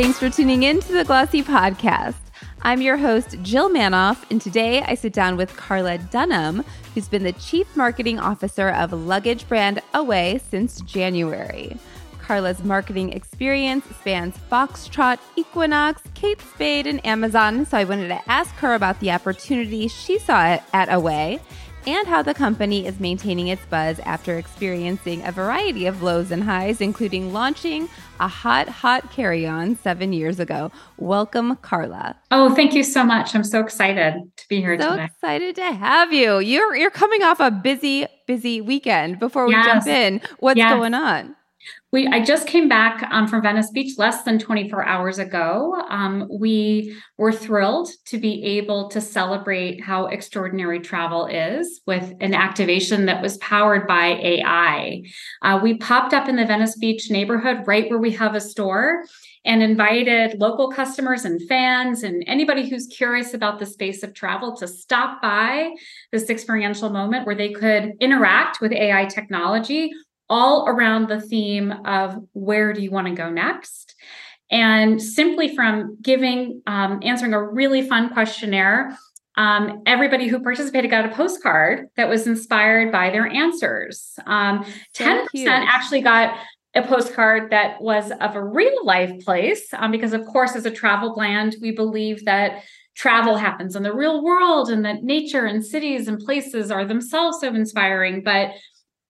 Thanks for tuning in to the Glossy Podcast. I'm your host, Jill Manoff, and today I sit down with Carla Dunham, who's been the Chief Marketing Officer of luggage brand Away since January. Carla's marketing experience spans Foxtrot, Equinox, Kate Spade, and Amazon, so I wanted to ask her about the opportunity she saw at Away and how the company is maintaining its buzz after experiencing a variety of lows and highs, including launching a hot, hot carry on seven years ago. Welcome, Carla. Oh, thank you so much. I'm so excited to be here so today. excited to have you. You're you're coming off a busy, busy weekend. Before we yes. jump in, what's yes. going on? We I just came back um, from Venice Beach less than 24 hours ago. Um, we were thrilled to be able to celebrate how extraordinary travel is with an activation that was powered by AI. Uh, we popped up in the Venice Beach neighborhood right where we have a store and invited local customers and fans and anybody who's curious about the space of travel to stop by this experiential moment where they could interact with AI technology all around the theme of where do you want to go next? And simply from giving, um, answering a really fun questionnaire, um, everybody who participated got a postcard that was inspired by their answers. Um, 10% actually got a postcard that was of a real life place, um, because, of course, as a travel brand, we believe that travel happens in the real world and that nature and cities and places are themselves so inspiring. But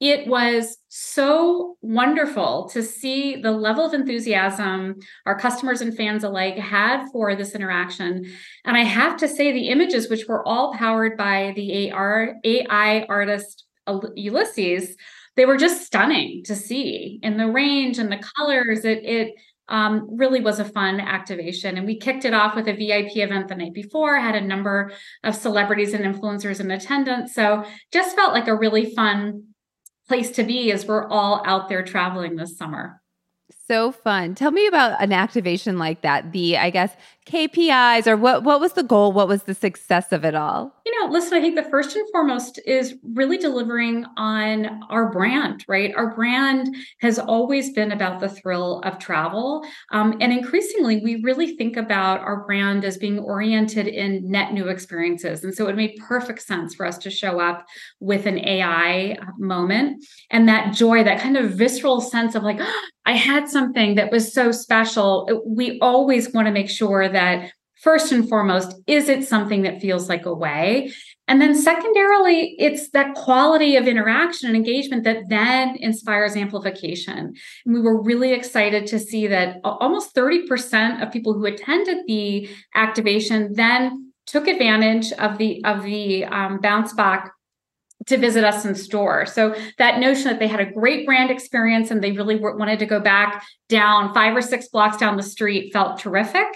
it was so wonderful to see the level of enthusiasm our customers and fans alike had for this interaction. And I have to say, the images, which were all powered by the AR, AI artist Ulysses, they were just stunning to see in the range and the colors. It, it um, really was a fun activation. And we kicked it off with a VIP event the night before, had a number of celebrities and influencers in attendance. So just felt like a really fun place to be as we're all out there traveling this summer. So fun. Tell me about an activation like that. The, I guess, KPIs or what what was the goal? What was the success of it all? You know, listen, I think the first and foremost is really delivering on our brand, right? Our brand has always been about the thrill of travel. Um, and increasingly, we really think about our brand as being oriented in net new experiences. And so it made perfect sense for us to show up with an AI moment and that joy, that kind of visceral sense of like, oh, I had something that was so special. We always want to make sure that first and foremost, is it something that feels like Away? And then secondarily, it's that quality of interaction and engagement that then inspires amplification. And we were really excited to see that almost 30% of people who attended the activation then took advantage of the of the um, bounce back to visit us in store. So that notion that they had a great brand experience and they really wanted to go back down five or six blocks down the street felt terrific.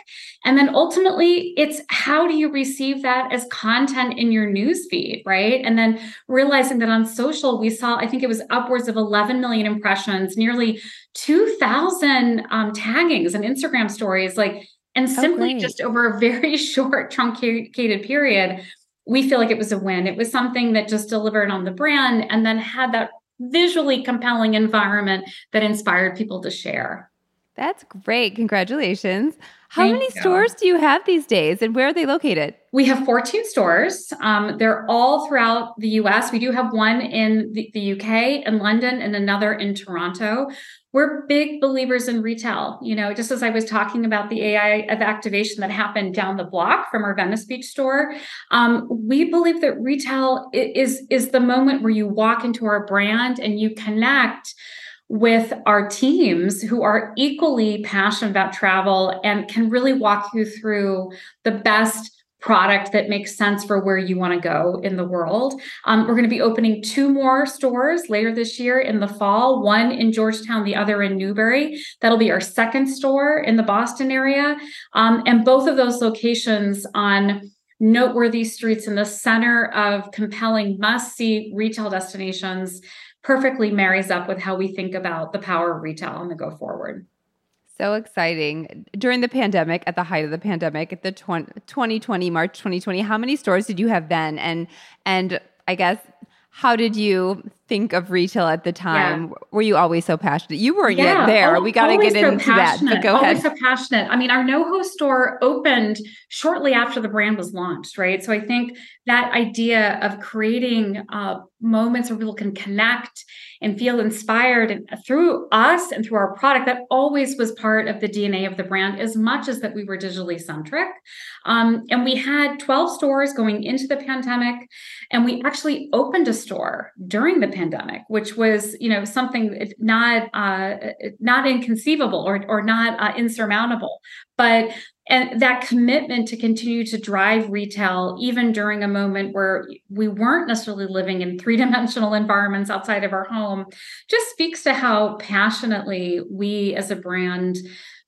And then ultimately, it's how do you receive that as content in your newsfeed, right? And then realizing that on social, we saw, I think it was upwards of 11 million impressions, nearly 2,000 um, taggings and Instagram stories, like, and oh, simply oh, just over a very short, truncated period we feel like it was a win. It was something that just delivered on the brand and then had that visually compelling environment that inspired people to share. That's great. Congratulations. How Thank many you. stores do you have these days and where are they located? We have 14 stores. Um, they're all throughout the US. We do have one in the, the UK and London and another in Toronto we're big believers in retail. You know, just as I was talking about the AI of activation that happened down the block from our Venice Beach store, um, we believe that retail is is the moment where you walk into our brand and you connect with our teams who are equally passionate about travel and can really walk you through the best product that makes sense for where you want to go in the world. Um, we're going to be opening two more stores later this year in the fall, one in Georgetown, the other in Newbury. That'll be our second store in the Boston area. Um, and both of those locations on noteworthy streets in the center of compelling must see retail destinations perfectly marries up with how we think about the power of retail on the go forward. So exciting. During the pandemic, at the height of the pandemic, at the 20, 2020, March 2020, how many stores did you have then? And and I guess how did you think of retail at the time? Yeah. Were you always so passionate? You were yeah, yet there. we got to get so into passionate. that. But go always ahead. so passionate. I mean, our NoHo store opened shortly after the brand was launched, right? So I think that idea of creating uh, moments where people can connect and feel inspired and through us and through our product that always was part of the dna of the brand as much as that we were digitally centric um, and we had 12 stores going into the pandemic and we actually opened a store during the pandemic which was you know something not uh, not inconceivable or, or not uh, insurmountable. But and that commitment to continue to drive retail even during a moment where we weren't necessarily living in three-dimensional environments outside of our home just speaks to how passionately we as a brand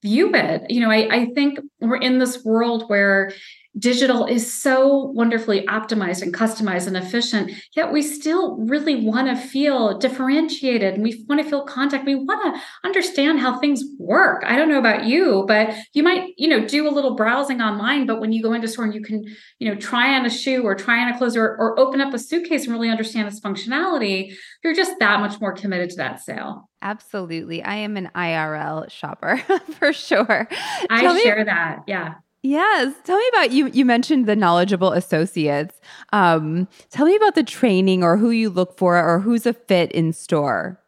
view it. You know I, I think we're in this world where digital is so wonderfully optimized and customized and efficient yet we still really want to feel differentiated. And we want to feel contact. We want to understand how things work. I don't know about you but you might you know do a little browsing online but when you go into store and you can you know try on a shoe or try on a clothes or, or open up a suitcase and really understand its functionality you're just that much more committed to that sale. Absolutely. I am an irl shopper for sure. I Tell share me- that yeah Yes. Tell me about you. You mentioned the knowledgeable associates. Um, tell me about the training or who you look for or who's a fit in store.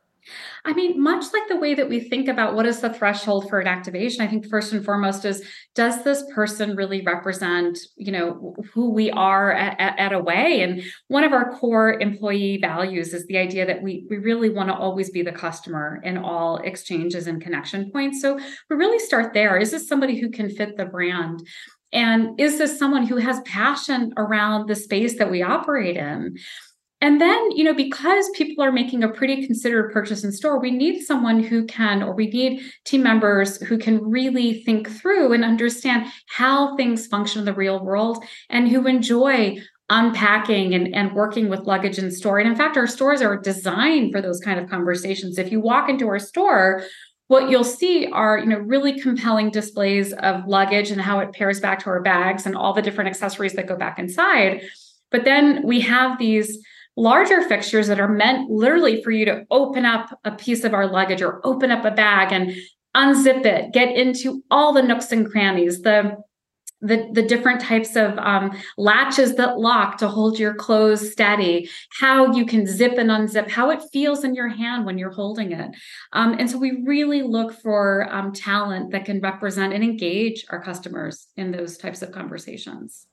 I mean, much like the way that we think about what is the threshold for an activation, I think first and foremost is does this person really represent, you know, who we are at, at, at Away? And one of our core employee values is the idea that we we really want to always be the customer in all exchanges and connection points. So we really start there. Is this somebody who can fit the brand? And is this someone who has passion around the space that we operate in? And then, you know, because people are making a pretty considered purchase in store, we need someone who can, or we need team members who can really think through and understand how things function in the real world and who enjoy unpacking and, and working with luggage in store. And in fact, our stores are designed for those kind of conversations. If you walk into our store, what you'll see are you know really compelling displays of luggage and how it pairs back to our bags and all the different accessories that go back inside but then we have these larger fixtures that are meant literally for you to open up a piece of our luggage or open up a bag and unzip it, get into all the nooks and crannies, the the, the different types of um, latches that lock to hold your clothes steady, how you can zip and unzip, how it feels in your hand when you're holding it. Um, and so we really look for um, talent that can represent and engage our customers in those types of conversations.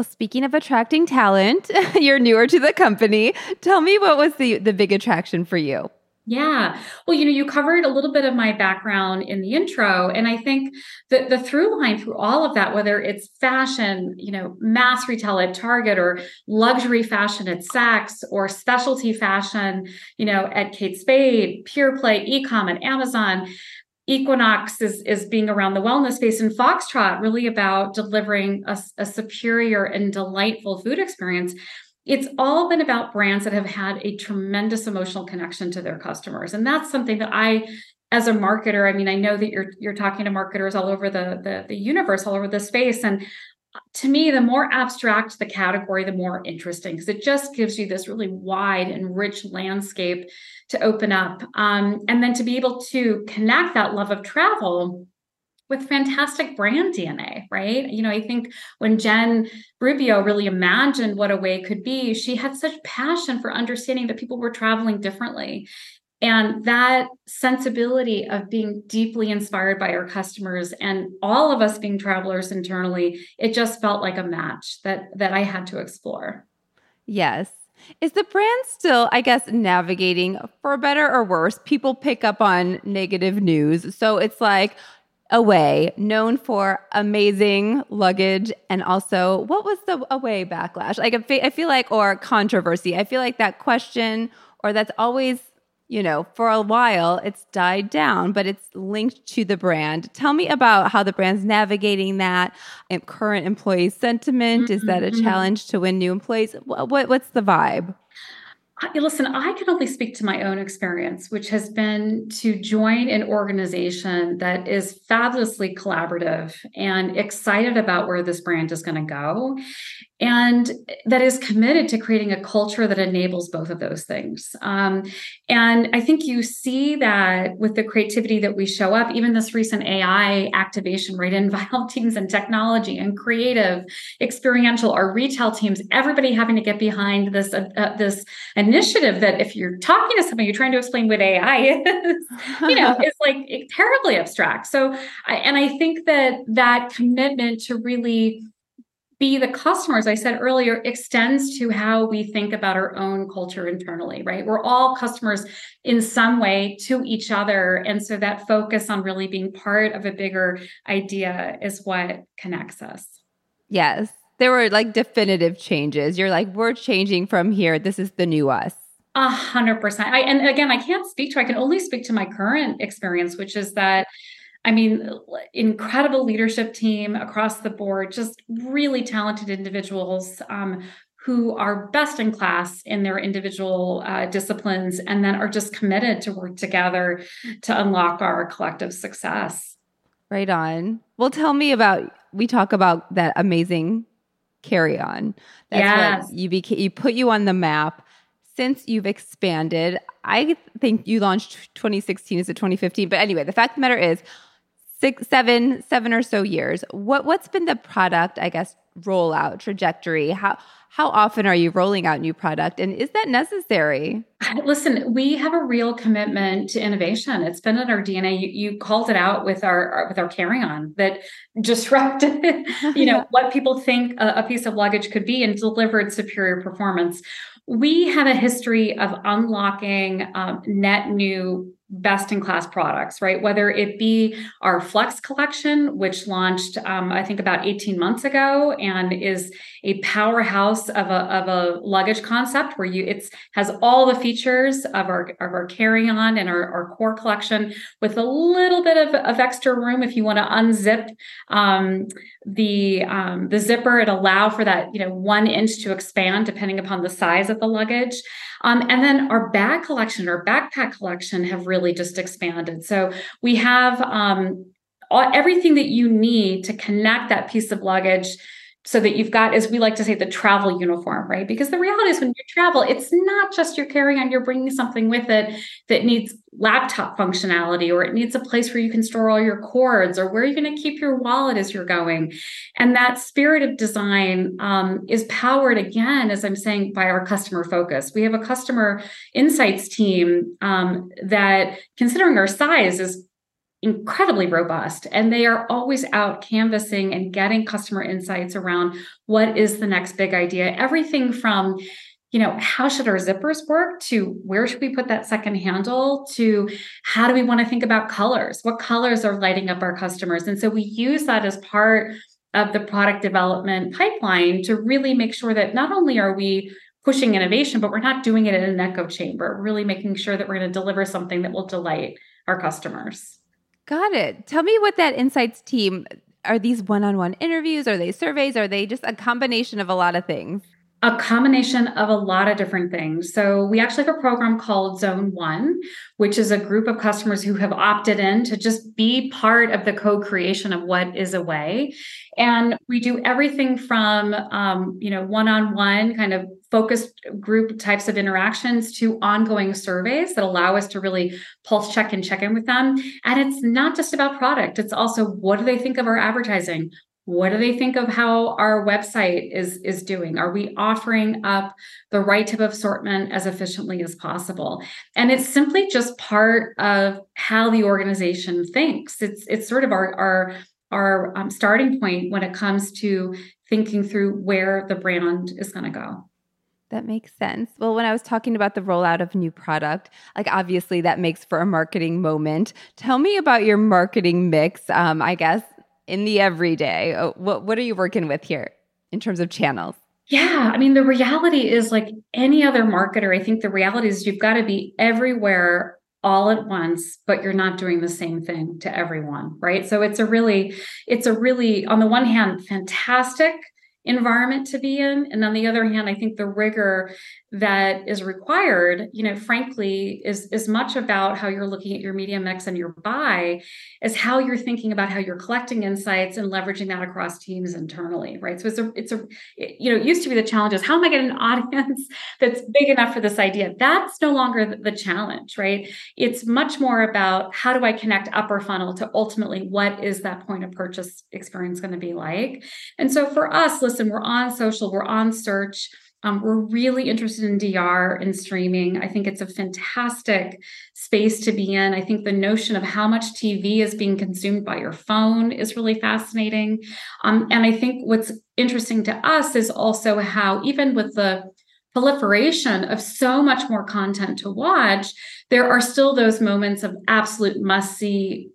Well, speaking of attracting talent, you're newer to the company. Tell me what was the the big attraction for you? Yeah. Well, you know, you covered a little bit of my background in the intro. And I think that the through line through all of that, whether it's fashion, you know, mass retail at Target or luxury fashion at Saks or specialty fashion, you know, at Kate Spade, Pure Play, Ecom at Amazon, Equinox is, is being around the wellness space, and Foxtrot really about delivering a, a superior and delightful food experience. It's all been about brands that have had a tremendous emotional connection to their customers. And that's something that I as a marketer, I mean, I know that you're you're talking to marketers all over the, the, the universe, all over the space. And to me, the more abstract the category, the more interesting because it just gives you this really wide and rich landscape to open up. Um, and then to be able to connect that love of travel with fantastic brand DNA, right? You know, I think when Jen Rubio really imagined what Away could be, she had such passion for understanding that people were traveling differently and that sensibility of being deeply inspired by our customers and all of us being travelers internally it just felt like a match that that i had to explore. Yes. Is the brand still i guess navigating for better or worse people pick up on negative news? So it's like Away known for amazing luggage and also what was the Away backlash? Like i feel like or controversy. I feel like that question or that's always you know, for a while it's died down, but it's linked to the brand. Tell me about how the brand's navigating that current employee sentiment. Mm-hmm. Is that a mm-hmm. challenge to win new employees? What, what's the vibe? Listen, I can only speak to my own experience, which has been to join an organization that is fabulously collaborative and excited about where this brand is going to go. And that is committed to creating a culture that enables both of those things. Um, and I think you see that with the creativity that we show up, even this recent AI activation, right? Involved teams and technology and creative, experiential, our retail teams, everybody having to get behind this uh, uh, this initiative that if you're talking to somebody, you're trying to explain what AI is, you know, it's like terribly abstract. So, I, and I think that that commitment to really be the customer, as I said earlier, extends to how we think about our own culture internally, right? We're all customers in some way to each other. And so that focus on really being part of a bigger idea is what connects us. Yes. There were like definitive changes. You're like, we're changing from here. This is the new us. A hundred percent. I and again, I can't speak to. I can only speak to my current experience, which is that I mean, incredible leadership team across the board, just really talented individuals um, who are best in class in their individual uh, disciplines and then are just committed to work together to unlock our collective success. Right on. Well, tell me about, we talk about that amazing carry on. That's yes. what you became, you put you on the map since you've expanded, I think you launched 2016 is it 2015. But anyway, the fact of the matter is, six, seven, seven or so years. What what's been the product, I guess, rollout trajectory? How how often are you rolling out new product and is that necessary? Listen, we have a real commitment to innovation. It's been in our DNA. You, you called it out with our, with our carry on that disrupted, you know, what people think a, a piece of luggage could be and delivered superior performance. We have a history of unlocking um, net new best in class products, right? Whether it be our Flex collection, which launched, um, I think, about 18 months ago and is a powerhouse of a, of a luggage concept where you it's has all the features of our, of our carry on and our, our core collection with a little bit of, of extra room if you want to unzip um, the um, the zipper and allow for that you know one inch to expand depending upon the size of the luggage. Um, and then our bag collection, our backpack collection have really just expanded. So we have um, all, everything that you need to connect that piece of luggage so that you've got, as we like to say, the travel uniform, right? Because the reality is when you travel, it's not just you're carrying on, you're bringing something with it that needs laptop functionality or it needs a place where you can store all your cords or where you're going to keep your wallet as you're going. And that spirit of design um, is powered again, as I'm saying, by our customer focus. We have a customer insights team um, that, considering our size, is incredibly robust and they are always out canvassing and getting customer insights around what is the next big idea. Everything from you know how should our zippers work to where should we put that second handle to how do we want to think about colors? What colors are lighting up our customers? And so we use that as part of the product development pipeline to really make sure that not only are we pushing innovation but we're not doing it in an echo chamber. Really making sure that we're going to deliver something that will delight our customers Got it. Tell me what that insights team are these one-on-one interviews? Are they surveys? Are they just a combination of a lot of things a combination of a lot of different things. So, we actually have a program called Zone One, which is a group of customers who have opted in to just be part of the co creation of what is Away. And we do everything from, um, you know, one on one kind of focused group types of interactions to ongoing surveys that allow us to really pulse check and check in with them. And it's not just about product, it's also what do they think of our advertising? What do they think of how our website is is doing are we offering up the right type of assortment as efficiently as possible and it's simply just part of how the organization thinks it's it's sort of our our our um, starting point when it comes to thinking through where the brand is going to go that makes sense. Well, when I was talking about the rollout of new product, like obviously that makes for a marketing moment. Tell me about your marketing mix. Um, I guess in the everyday? Uh, what what are you working with here in terms of channels? Yeah, I mean the reality is like any other marketer, I think the reality is you've got to be everywhere all at once but you're not doing the same thing to everyone right so it's a really it's a really on the one hand fantastic environment to be in and on the other hand i think the rigor that is required, you know, frankly, is as much about how you're looking at your media mix and your buy as how you're thinking about how you're collecting insights and leveraging that across teams internally, right? So it's a, it's a, you know, it used to be the challenge is how am I getting an audience that's big enough for this idea? That's no longer the challenge, right? It's much more about how do I connect upper funnel to ultimately what is that point of purchase experience going to be like? And so for us, listen, we're on social, we're on search um, we're really interested in DR and streaming. I think it's a fantastic space to be in. I think the notion of how much TV is being consumed by your phone is really fascinating. Um, and I think what's interesting to us is also how, even with the proliferation of so much more content to watch, there are still those moments of absolute must see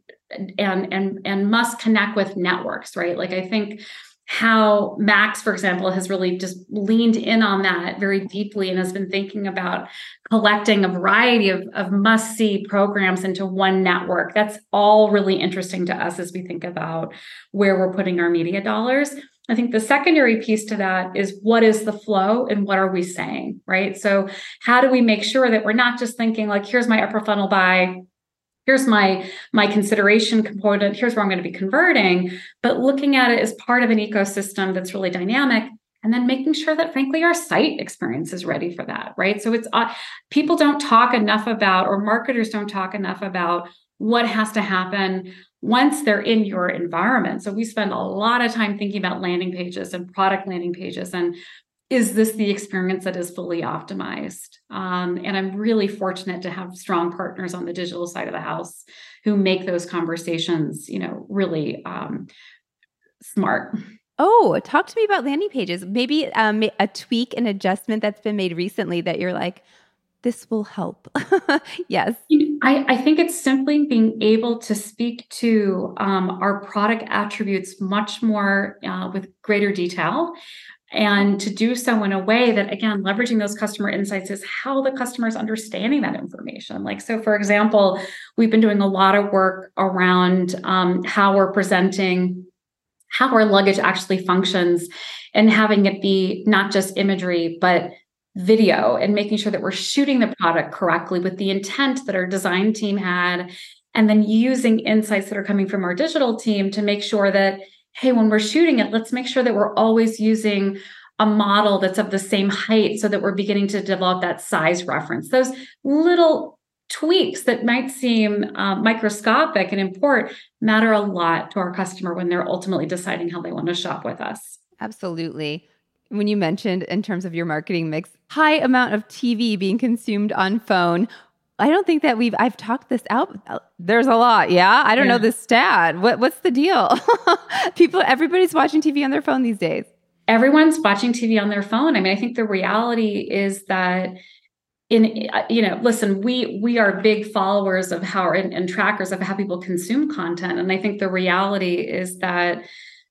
and and and must connect with networks right like i think how Max, for example, has really just leaned in on that very deeply and has been thinking about collecting a variety of, of must see programs into one network. That's all really interesting to us as we think about where we're putting our media dollars. I think the secondary piece to that is what is the flow and what are we saying, right? So, how do we make sure that we're not just thinking like, here's my upper funnel buy, here's my my consideration component. Here's where i'm going to be converting but looking at it as part of an ecosystem that's really dynamic and then making sure that frankly our site experience is ready for that right? So it's uh, people don't talk enough about or marketers don't talk enough about what has to happen once they're in your environment. So we spend a lot of time thinking about landing pages and product landing pages and is this the experience that is fully optimized? Um, and I'm really fortunate to have strong partners on the digital side of the house who make those conversations, you know, really um, smart. Oh, talk to me about landing pages. Maybe um, a tweak, an adjustment that's been made recently that you're like, this will help. yes. I, I, think it's simply being able to speak to um, our product attributes much more uh, with greater detail and to do so in a way that again leveraging those customer insights is how the customer is understanding that information. Like so for example we've been doing a lot of work around um, how we're presenting how our luggage actually functions and having it be not just imagery but video and making sure that we're shooting the product correctly with the intent that our design team had and then using insights that are coming from our digital team to make sure that hey, when we're shooting it, let's make sure that we're always using a model that's of the same height so that we're beginning to develop that size reference. Those little tweaks that might seem uh, microscopic and important matter a lot to our customer when they're ultimately deciding how they want to shop with us. Absolutely. When you mentioned in terms of your marketing mix, high amount of TV being consumed on phone, I don't think that we've I've talked this out. Uh, there's a lot, yeah. I don't yeah. know this stat. What what's the deal? People, everybody's watching TV on their phone these days. Everyone's watching TV on their phone. I mean, I think the reality is that in uh, you know listen we we are big followers of how and, and trackers of how people consume content and i think the reality is that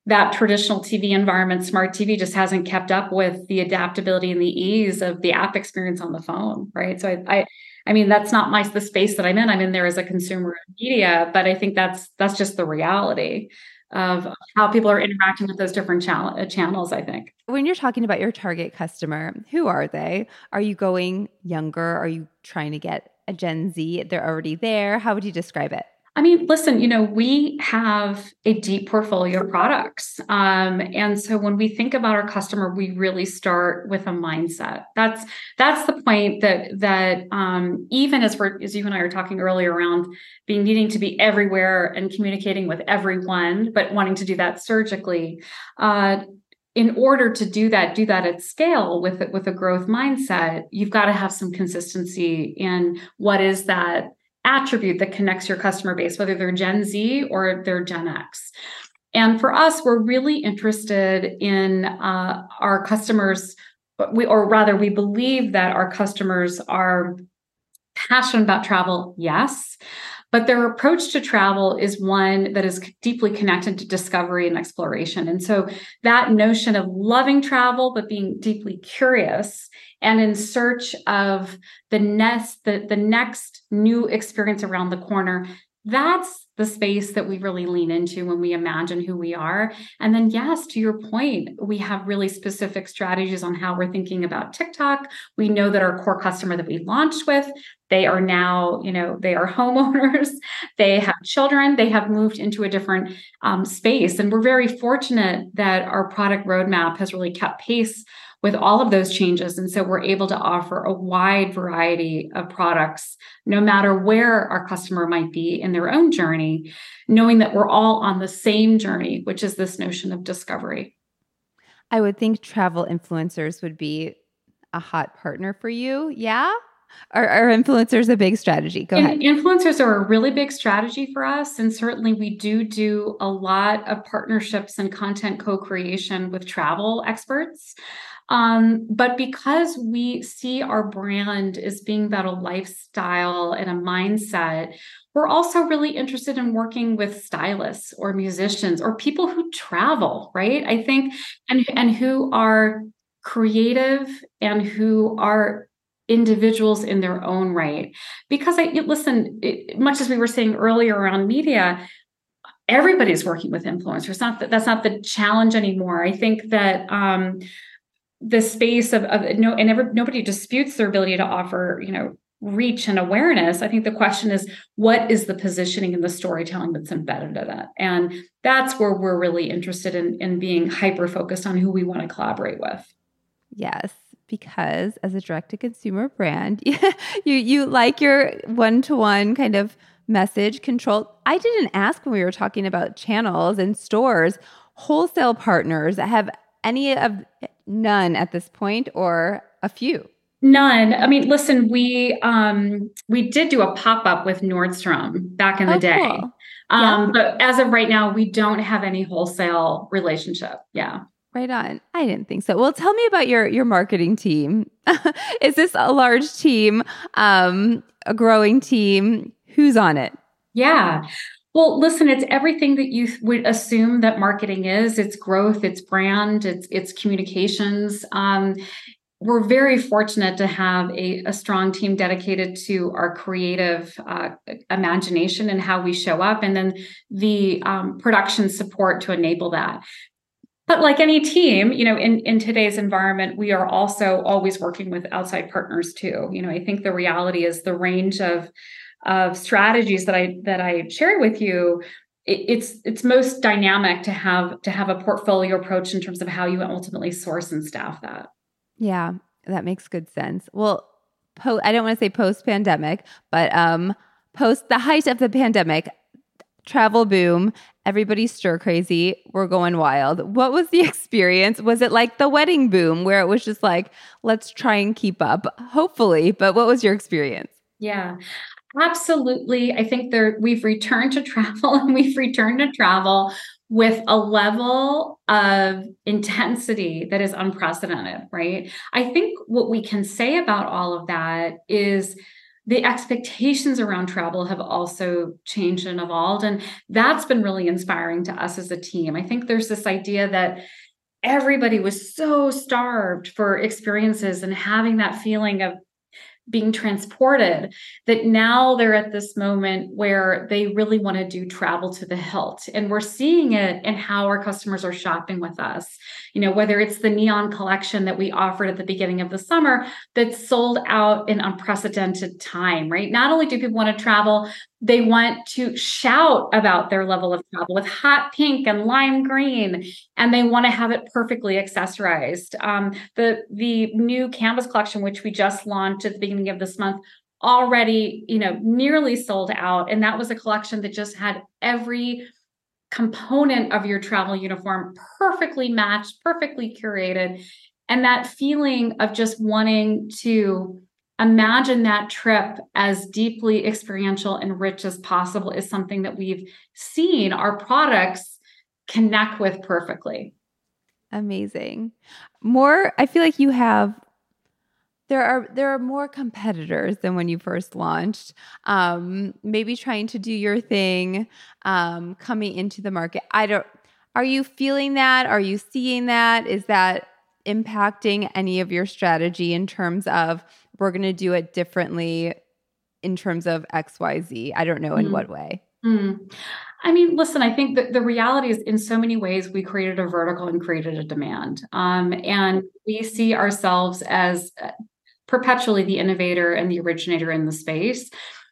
that traditional TV environment, smart TV, just hasn't kept up with the adaptability and the ease of the app experience on the phone, right? So I, I I mean, that's not my the space that I'm in. I'm in there as a consumer of media, but I think that's that's just the reality of how people are interacting with those different uh, channels. I think when you're talking about your target customer, who are they? Are you going younger? Are you trying to get a Gen Z? They're already there. How would you describe it? I mean, listen, you know, we have a deep portfolio of products. Um, and so when we think about our customer, we really start with a mindset. That's that's the point that that um, even as we're as you and I are talking earlier around being needing to be everywhere and communicating with everyone, but wanting to do that surgically. Uh, in order to do that, do that at scale with with a growth mindset, you've got to have some consistency in what is that attribute that connects your customer base, whether they're Gen Z or they're Gen X. And for us, we're really interested in uh, our customers, we, or rather, we believe that our customers are passionate about travel, yes, but their approach to travel is one that is deeply connected to discovery and exploration. And so that notion of loving travel, but being deeply curious and in search of the next the, the next new experience around the corner that's the space that we really lean into when we imagine who we are. And then, yes, to your point, we have really specific strategies on how we're thinking about TikTok. We know that our core customer that we launched with, they are now, you know, they are homeowners, they have children, they have moved into a different um, space. And we're very fortunate that our product roadmap has really kept pace with all of those changes. And so we're able to offer a wide variety of products, no matter where our customer might be in their own journey, knowing that we're all on the same journey, which is this notion of discovery. I would think travel influencers would be a hot partner for you. Yeah. Are, are influencers a big strategy? Go ahead. Influencers are a really big strategy for us. And certainly we do do a lot of partnerships and content co creation with travel experts. Um, but because we see our brand as being about a lifestyle and a mindset, we're also really interested in working with stylists or musicians or people who travel, right? I think and and who are creative and who are individuals in their own right. Because i listen it, much as we were saying earlier around media everybody's working with influencers. Not that that's not the challenge anymore. I think that um the space of, of no and nobody disputes their ability to offer you know reach and awareness. I think the question is what is the positioning and the storytelling that's embedded in it and that's where we're really interested in in being hyper focused on who we want to collaborate with. Yes because as a direct to consumer brand you you like your one to one kind of message control. I didn't ask when we were talking about channels and stores wholesale partners have any of none at this point or a few? None. I mean, listen, we um we did do a pop-up with Nordstrom back in the oh, day. Cool. Um, yeah. but as of right now, we don't have any wholesale relationship. Yeah. Right on. I didn't think so. Well, tell me about your your marketing team. Is this a large team, um, a growing team? Who's on it? Yeah. Well, listen, it's everything that you would assume that marketing is. It's growth, it's brand, it's it's communications. Um, we're very fortunate to have a, a, strong team dedicated to our creative uh, imagination and how we show up, and then the um, production support to enable that. But like any team, you know, in, in today's environment, we are also always working with outside partners too. You know, I think the reality is the range of of strategies that I that I shared with you, it, it's it's most dynamic to have to have a portfolio approach in terms of how you ultimately source and staff that. Yeah, that makes good sense. Well, po- I don't want to say post pandemic, but um, post the height of the pandemic, travel boom, everybody's stir crazy, we're going wild. What was the experience? Was it like the wedding boom where it was just like, let's try and keep up? Hopefully, but what was your experience? Yeah. Absolutely. I think there we've returned to travel and we've returned to travel with a level of intensity that is unprecedented, right? I think what we can say about all of that is the expectations around travel have also changed and evolved. And that's been really inspiring to us as a team. I think there's this idea that everybody was so starved for experiences and having that feeling of being transported that now they're at this moment where they really want to do travel to the hilt. And we're seeing it in how our customers are shopping with us. You know whether it's the neon collection that we offered at the beginning of the summer that sold out in unprecedented time right? Not only do people want to travel they want to shout about their level of travel with hot pink and lime green and they want to have it perfectly accessorized. Um, the the new canvas collection which we just launched at the beginning of this month already you know nearly sold out and that was a collection that just had every component of your travel uniform perfectly matched perfectly curated and that feeling of just wanting to imagine that trip as deeply experiential and rich as possible is something that we've seen our products connect with perfectly. Amazing. More, I feel like you have there are there are more competitors than when you first launched. Um, maybe trying to do your thing, um, coming into the market. I don't. Are you feeling that? Are you seeing that? Is that impacting any of your strategy in terms of we're going to do it differently in terms of XYZ? I don't know in mm-hmm. what way. Mm. I mean, listen, I think that the reality is in so many ways we created a vertical and created a demand. Um, and we see ourselves as uh, perpetually the innovator and the originator in the space.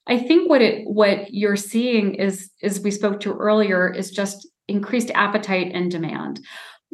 I think what it what you're seeing is, as we spoke to earlier, is just increased appetite and demand.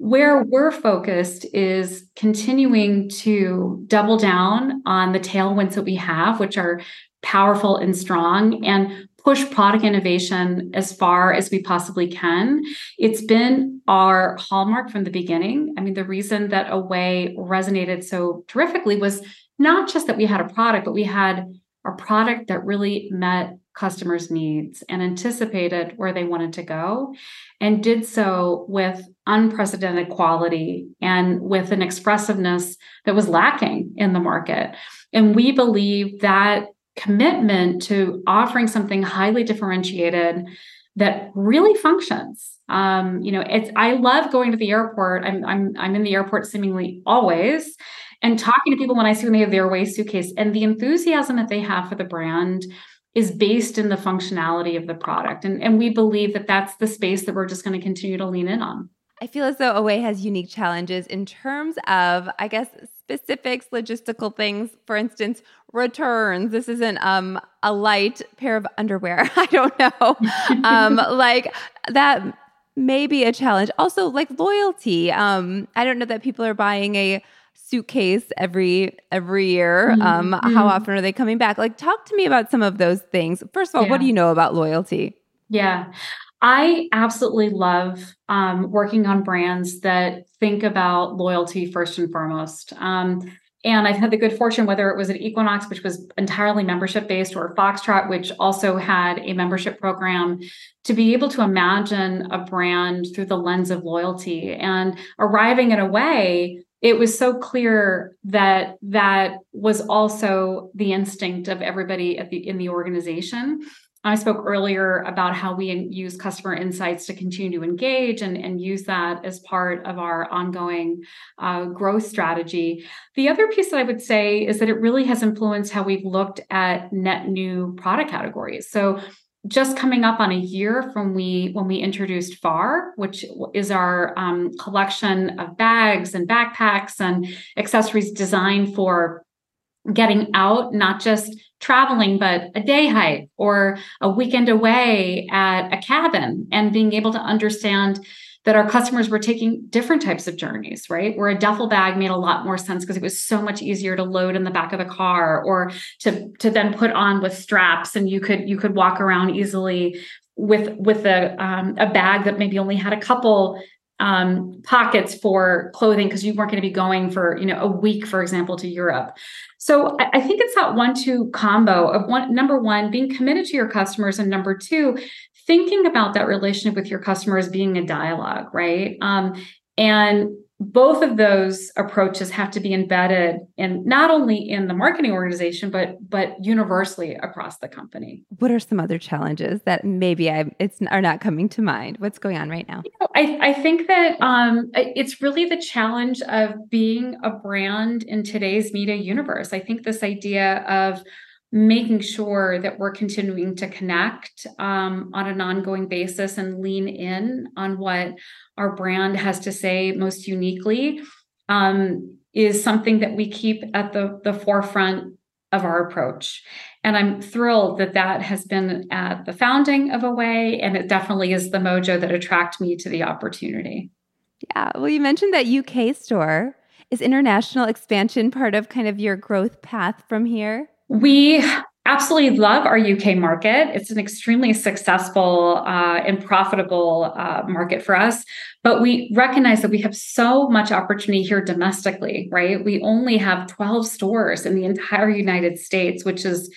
Where we're focused is continuing to double down on the tailwinds that we have, which are powerful and strong, and push product innovation as far as we possibly can. It's been our hallmark from the beginning. I mean, the reason that Away resonated so terrifically was not just that we had a product, but we had a product that really met customers' needs and anticipated where they wanted to go and did so with unprecedented quality and with an expressiveness that was lacking in the market. And we believe that commitment to offering something highly differentiated that really functions. Um, you know, it's I love going to the airport. I'm I'm I'm in the airport seemingly always and talking to people when I see them they have their way suitcase and the enthusiasm that they have for the brand is based in the functionality of the product. And, and we believe that that's the space that we're just going to continue to lean in on. I feel as though Away has unique challenges in terms of, I guess, specifics, logistical things. For instance, returns. This isn't um, a light pair of underwear. I don't know. um, like that may be a challenge. Also, like loyalty. Um, I don't know that people are buying a suitcase every every year mm-hmm. um mm-hmm. how often are they coming back like talk to me about some of those things first of all yeah. what do you know about loyalty yeah i absolutely love um, working on brands that think about loyalty first and foremost um, and I've had the good fortune, whether it was at Equinox, which was entirely membership based, or Foxtrot, which also had a membership program, to be able to imagine a brand through the lens of loyalty and arriving in a way it was so clear that that was also the instinct of everybody the in the organization. I spoke earlier about how we use customer insights to continue to engage and, and use that as part of our ongoing uh, growth strategy. The other piece that i would say is that it really has influenced how we've looked at net new product categories. So just coming up on a year from we when we introduced FAR, which is our um, collection of bags and backpacks and accessories designed for getting out, not just traveling, but a day hike or a weekend away at a cabin, and being able to understand that our customers were taking different types of journeys, right? Where a duffel bag made a lot more sense because it was so much easier to load in the back of the car or to to then put on with straps and you could you could walk around easily with with a um, a bag that maybe only had a couple um, pockets for clothing because you weren't going to be going for you know a week, for example, to Europe. So I, I think it's that one-two combo of one number one being committed to your customers, and number two thinking about that relationship with your customers being a dialogue, right? Um, and both of those approaches have to be embedded in not only in the marketing organization but but universally across the company. What are some other challenges that maybe i it's are not coming to mind? What's going on right now? You know, I, I think that um, it's really the challenge of being a brand in today's media universe. I think this idea of making sure that we're continuing to connect um, on an ongoing basis and lean in on what our brand has to say most uniquely um, is something that we keep at the, the forefront of our approach. And I'm thrilled that that has been at the founding of Away, and it definitely is the mojo that attracted me to the opportunity. Yeah. Well, you mentioned that UK store. Is international expansion part of kind of your growth path from here? We absolutely love our UK market. It's an extremely successful uh, and profitable uh, market for us. But we recognize that we have so much opportunity here domestically, right? We only have 12 stores in the entire United States, which is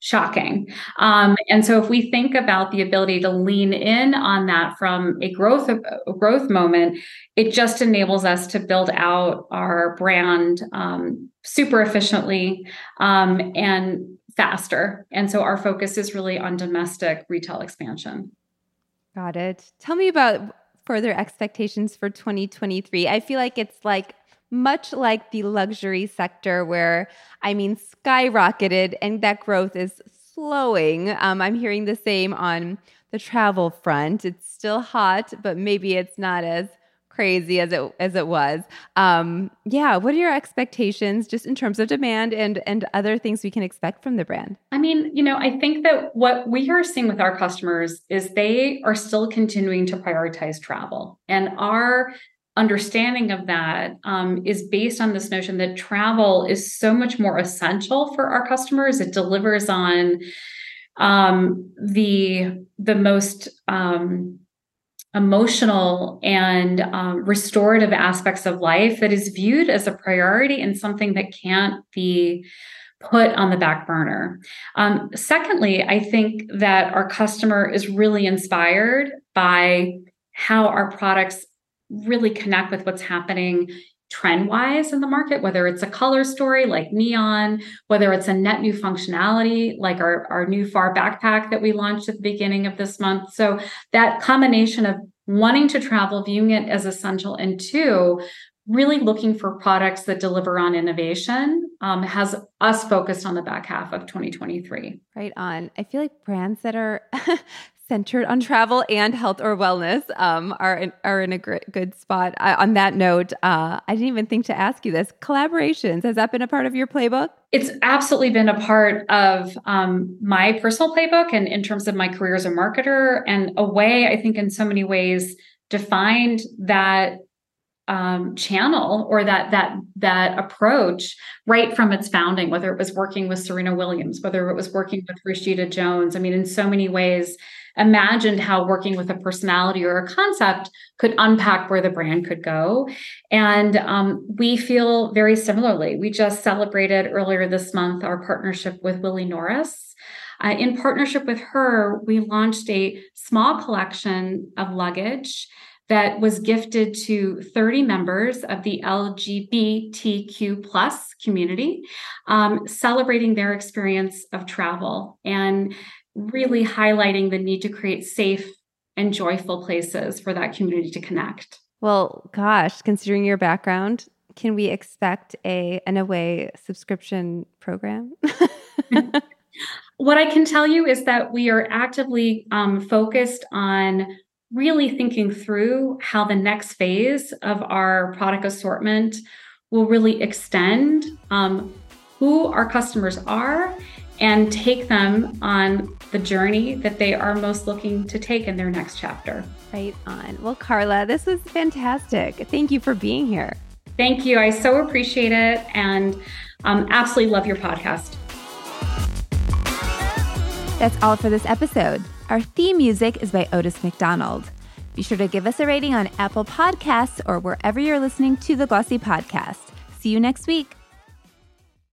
shocking. Um, and so if we think about the ability to lean in on that from a growth a growth moment, it just enables us to build out our brand um, super efficiently um, and faster. And so our focus is really on domestic retail expansion. Got it. Tell me about further expectations for 2023. I feel like it's like much like the luxury sector, where I mean, skyrocketed and that growth is slowing. Um, I'm hearing the same on the travel front. It's still hot, but maybe it's not as crazy as it as it was. Um, yeah, what are your expectations just in terms of demand and and other things we can expect from the brand? I mean, you know, I think that what we are seeing with our customers is they are still continuing to prioritize travel, and our understanding of that um, is based on this notion that travel is so much more essential for our customers. It delivers on um, the the most um, emotional and um, restorative aspects of life that is viewed as a priority and something that can't be put on the back burner. Um, secondly, I think that our customer is really inspired by how our products really connect with what's happening trend wise in the market, whether it's a color story like neon, whether it's a net new functionality like our, our new far backpack that we launched at the beginning of this month. So that combination of wanting to travel, viewing it as essential, and two, really looking for products that deliver on innovation um, has us focused on the back half of 2023. Right on. I feel like brands that are centered on travel and health or wellness um, are in, are in a great, good spot. Uh, on that note, uh, I didn't even think to ask you this: collaborations has that been a part of your playbook? It's absolutely been a part of um, my personal playbook, and in terms of my career as a marketer, and a way I think in so many ways defined that um, channel or that that that approach right from its founding whether it was working with serena williams whether it was working with rashida jones. I mean in so many ways imagined how working with a personality or a concept could unpack where the brand could go. And um, we feel very similarly. We just celebrated earlier this month our partnership with willie norris. Uh, in partnership with her we launched a small collection of luggage that was gifted to 30 members of the LGBTQ plus community, um, celebrating their experience of travel and really highlighting the need to create safe and joyful places for that community to connect. Well, gosh, considering your background, can we expect a an away subscription program? what I can tell you is that we are actively um, focused on really thinking through how the next phase of our product assortment will really extend um, who our customers are and take them on the journey that they are most looking to take in their next chapter. Right on. Well, Carla, this was fantastic. Thank you for being here. Thank you. I so appreciate it and um, absolutely love your podcast. That's all for this episode. Our theme music is by Otis McDonald. Be sure to give us a rating on Apple Podcasts or wherever you're listening to the Glossy Podcast. See you next week.